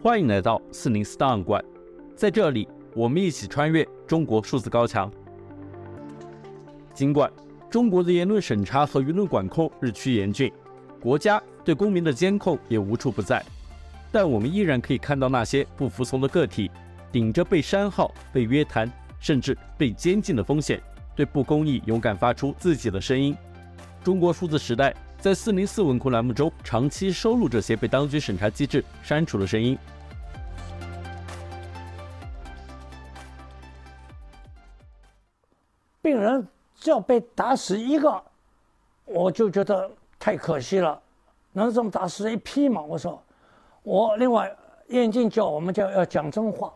欢迎来到四零四档案馆，在这里，我们一起穿越中国数字高墙。尽管中国的言论审查和舆论管控日趋严峻，国家对公民的监控也无处不在，但我们依然可以看到那些不服从的个体，顶着被删号、被约谈，甚至被监禁的风险，对不公义勇敢发出自己的声音。中国数字时代。在四零四文库栏目中，长期收录这些被当局审查机制删除的声音。病人只要被打死一个，我就觉得太可惜了。能这么打死一批吗？我说，我另外严禁叫我们叫要讲真话。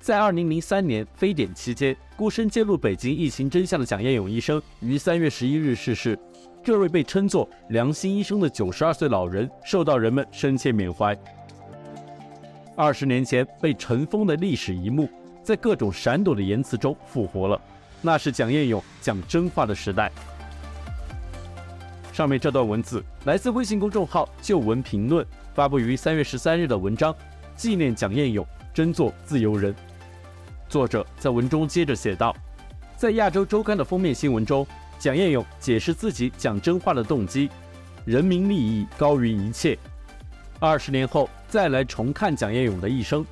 在二零零三年非典期间，孤身揭露北京疫情真相的蒋彦勇医生于三月十一日逝世。这位被称作“良心医生”的九十二岁老人，受到人们深切缅怀。二十年前被尘封的历史一幕，在各种闪躲的言辞中复活了。那是蒋彦勇讲真话的时代。上面这段文字来自微信公众号“旧闻评论”，发布于三月十三日的文章，纪念蒋彦勇，真做自由人。作者在文中接着写道：“在亚洲周刊的封面新闻中，蒋彦勇解释自己讲真话的动机：人民利益高于一切。二十年后再来重看蒋彦勇的一生，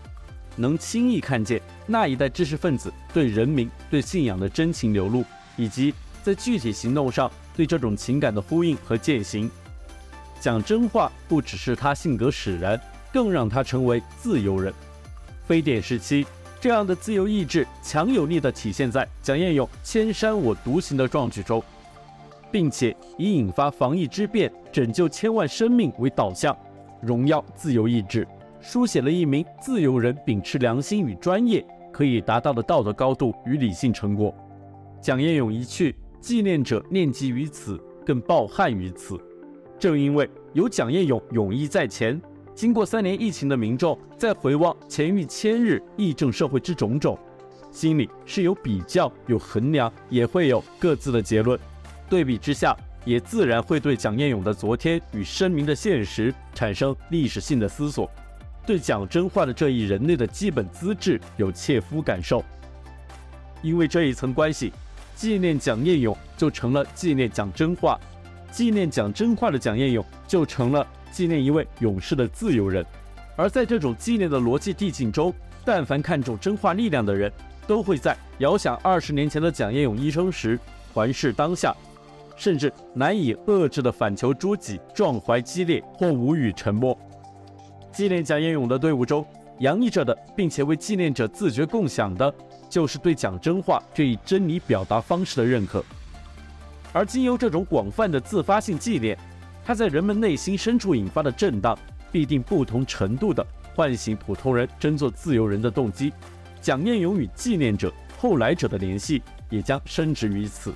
能轻易看见那一代知识分子对人民、对信仰的真情流露，以及在具体行动上对这种情感的呼应和践行。讲真话不只是他性格使然，更让他成为自由人。非典时期。”这样的自由意志强有力地体现在蒋彦勇“千山我独行”的壮举中，并且以引发防疫之变、拯救千万生命为导向，荣耀自由意志，书写了一名自由人秉持良心与专业可以达到的道德高度与理性成果。蒋彦勇一去，纪念者念及于此，更抱憾于此。正因为有蒋彦勇勇毅在前。经过三年疫情的民众，在回望前逾千日疫症社会之种种，心里是有比较、有衡量，也会有各自的结论。对比之下，也自然会对蒋彦勇的昨天与声明的现实产生历史性的思索，对讲真话的这一人类的基本资质有切肤感受。因为这一层关系，纪念蒋彦勇就成了纪念讲真话，纪念讲真话的蒋彦勇就成了。纪念一位勇士的自由人，而在这种纪念的逻辑递进中，但凡看重真话力量的人，都会在遥想二十年前的蒋彦勇医生时，环视当下，甚至难以遏制的反求诸己，壮怀激烈或无语沉默。纪念蒋彦勇的队伍中，洋溢着的，并且为纪念者自觉共享的，就是对讲真话这一真理表达方式的认可。而经由这种广泛的自发性纪念。它在人们内心深处引发的震荡，必定不同程度地唤醒普通人争做自由人的动机。蒋彦勇与纪念者、后来者的联系也将深植于此。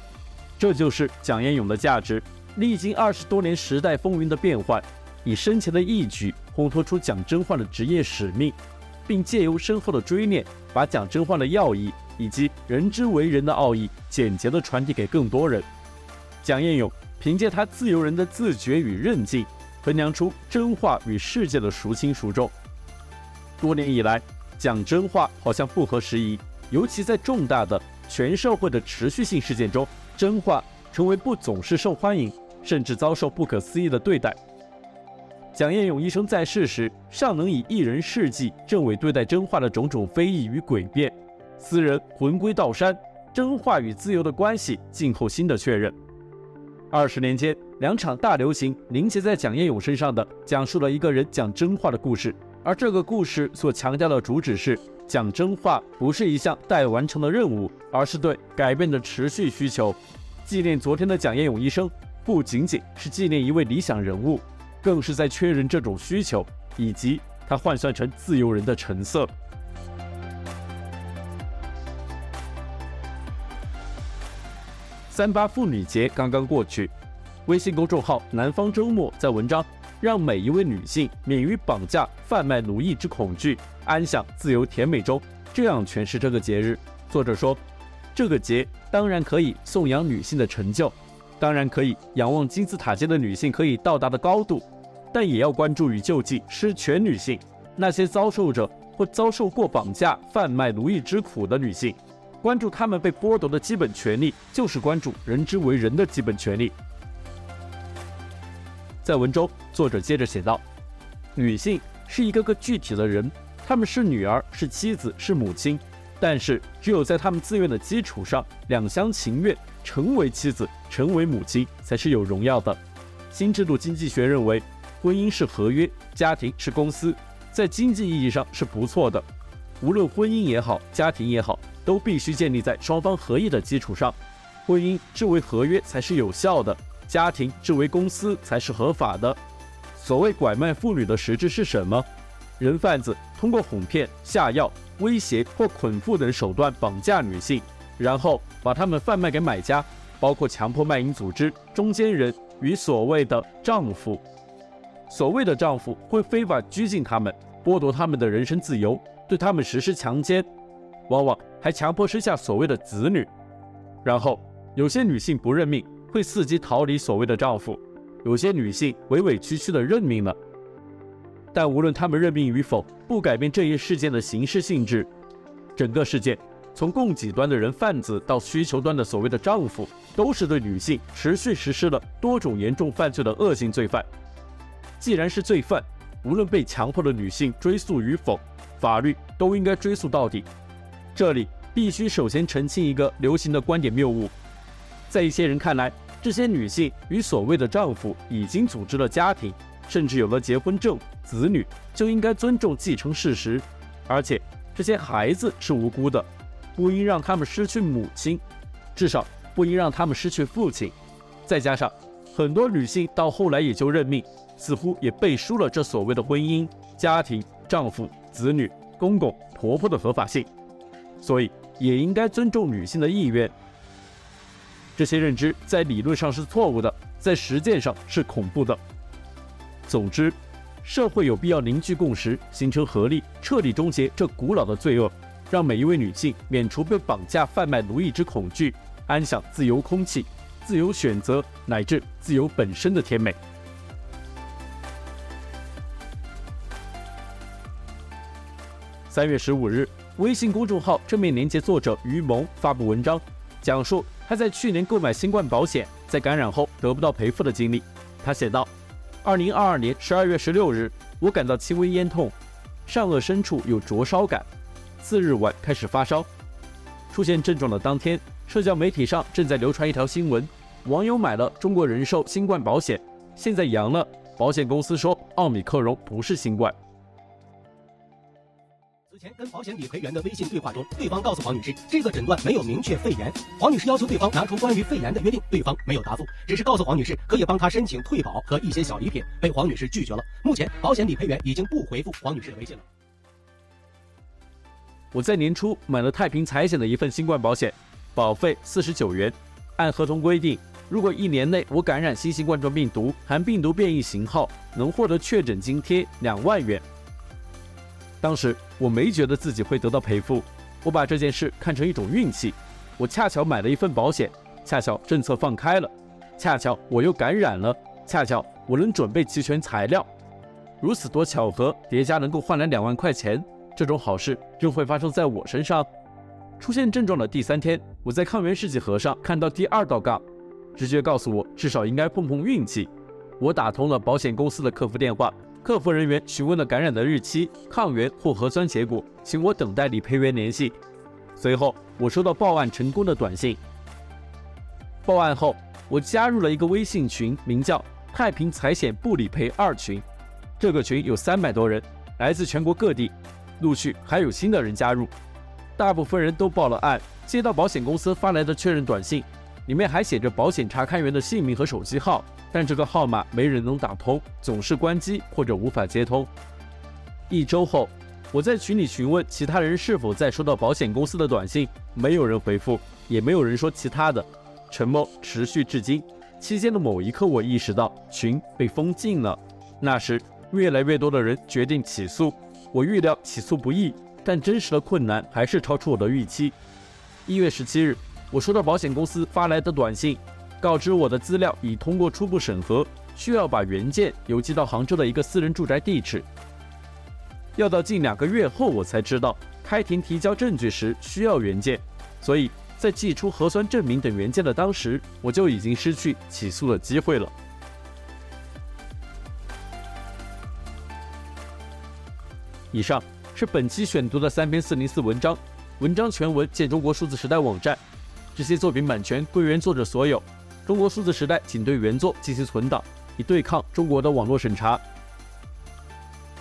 这就是蒋彦勇的价值。历经二十多年时代风云的变换，以生前的义举烘托出蒋真焕的职业使命，并借由深厚的追念，把蒋真焕的要义以及人之为人的奥义简洁地传递给更多人。蒋彦勇。凭借他自由人的自觉与韧劲，衡量出真话与世界的孰轻孰重。多年以来，讲真话好像不合时宜，尤其在重大的全社会的持续性事件中，真话成为不总是受欢迎，甚至遭受不可思议的对待。蒋彦勇一生在世时，尚能以一人事迹证伪对待真话的种种非议与诡辩。斯人魂归道山，真话与自由的关系静候新的确认。二十年间，两场大流行凝结在蒋彦勇身上的，讲述了一个人讲真话的故事。而这个故事所强调的主旨是，讲真话不是一项待完成的任务，而是对改变的持续需求。纪念昨天的蒋彦勇医生，不仅仅是纪念一位理想人物，更是在确认这种需求，以及他换算成自由人的成色。三八妇女节刚刚过去，微信公众号“南方周末”在文章《让每一位女性免于绑架、贩卖奴役之恐惧，安享自由甜美》中这样诠释这个节日。作者说：“这个节当然可以颂扬女性的成就，当然可以仰望金字塔尖的女性可以到达的高度，但也要关注与救济失权女性，那些遭受着或遭受过绑架、贩卖奴役之苦的女性。关注他们被剥夺的基本权利，就是关注人之为人的基本权利。在文中，作者接着写道：“女性是一个个具体的人，她们是女儿，是妻子，是母亲。但是，只有在她们自愿的基础上，两厢情愿成为妻子，成为母亲，才是有荣耀的。”新制度经济学认为，婚姻是合约，家庭是公司，在经济意义上是不错的。无论婚姻也好，家庭也好，都必须建立在双方合意的基础上。婚姻之为合约才是有效的，家庭之为公司才是合法的。所谓拐卖妇女的实质是什么？人贩子通过哄骗、下药、威胁或捆缚等手段绑架女性，然后把她们贩卖给买家，包括强迫卖淫组织、中间人。与所谓的丈夫，所谓的丈夫会非法拘禁他们，剥夺他们的人身自由，对他们实施强奸，往往还强迫生下所谓的子女。然后有些女性不认命，会伺机逃离所谓的丈夫；有些女性委委屈屈地认命了。但无论她们认命与否，不改变这一事件的刑事性质。整个事件。从供给端的人贩子到需求端的所谓的丈夫，都是对女性持续实施了多种严重犯罪的恶性罪犯。既然是罪犯，无论被强迫的女性追诉与否，法律都应该追诉到底。这里必须首先澄清一个流行的观点谬误：在一些人看来，这些女性与所谓的丈夫已经组织了家庭，甚至有了结婚证、子女，就应该尊重继承事实，而且这些孩子是无辜的。不应让他们失去母亲，至少不应让他们失去父亲。再加上很多女性到后来也就认命，似乎也背书了这所谓的婚姻、家庭、丈夫、子女、公公、婆婆的合法性，所以也应该尊重女性的意愿。这些认知在理论上是错误的，在实践上是恐怖的。总之，社会有必要凝聚共识，形成合力，彻底终结这古老的罪恶。让每一位女性免除被绑架、贩卖、奴役之恐惧，安享自由空气、自由选择乃至自由本身的甜美。三月十五日，微信公众号正面连接作者于萌发布文章，讲述他在去年购买新冠保险，在感染后得不到赔付的经历。他写道：“二零二二年十二月十六日，我感到轻微咽痛，上颚深处有灼烧感。”次日晚开始发烧，出现症状的当天，社交媒体上正在流传一条新闻：网友买了中国人寿新冠保险，现在阳了，保险公司说奥米克戎不是新冠。前跟保险理赔员的微信对话中，对方告诉黄女士，这个诊断没有明确肺炎。黄女士要求对方拿出关于肺炎的约定，对方没有答复，只是告诉黄女士可以帮她申请退保和一些小礼品，被黄女士拒绝了。目前，保险理赔员已经不回复黄女士的微信了。我在年初买了太平财险的一份新冠保险，保费四十九元。按合同规定，如果一年内我感染新型冠状病毒含病毒变异型号，能获得确诊津贴两万元。当时我没觉得自己会得到赔付，我把这件事看成一种运气。我恰巧买了一份保险，恰巧政策放开了，恰巧我又感染了，恰巧我能准备齐全材料，如此多巧合叠加，能够换来两万块钱。这种好事就会发生在我身上。出现症状的第三天，我在抗原试剂盒上看到第二道杠，直觉告诉我至少应该碰碰运气。我打通了保险公司的客服电话，客服人员询问了感染的日期、抗原或核酸结果，请我等待理赔员联系。随后，我收到报案成功的短信。报案后，我加入了一个微信群，名叫“太平财险不理赔二群”。这个群有三百多人，来自全国各地。陆续还有新的人加入，大部分人都报了案，接到保险公司发来的确认短信，里面还写着保险查勘员的姓名和手机号，但这个号码没人能打通，总是关机或者无法接通。一周后，我在群里询问其他人是否在收到保险公司的短信，没有人回复，也没有人说其他的，沉默持续至今。期间的某一刻，我意识到群被封禁了。那时，越来越多的人决定起诉。我预料起诉不易，但真实的困难还是超出我的预期。一月十七日，我收到保险公司发来的短信，告知我的资料已通过初步审核，需要把原件邮寄到杭州的一个私人住宅地址。要到近两个月后，我才知道开庭提交证据时需要原件，所以在寄出核酸证明等原件的当时，我就已经失去起诉的机会了。以上是本期选读的三篇四零四文章，文章全文见中国数字时代网站。这些作品版权归原作者所有，中国数字时代仅对原作进行存档，以对抗中国的网络审查。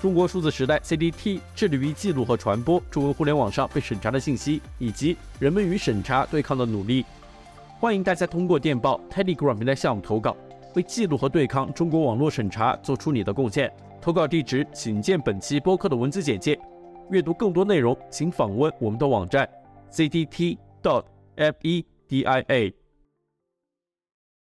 中国数字时代 （CDT） 致力于记录和传播中文互联网上被审查的信息，以及人们与审查对抗的努力。欢迎大家通过电报 Telegram 平台项目投稿，为记录和对抗中国网络审查做出你的贡献。投稿地址请见本期播客的文字简介。阅读更多内容，请访问我们的网站：cdt dot F E D I A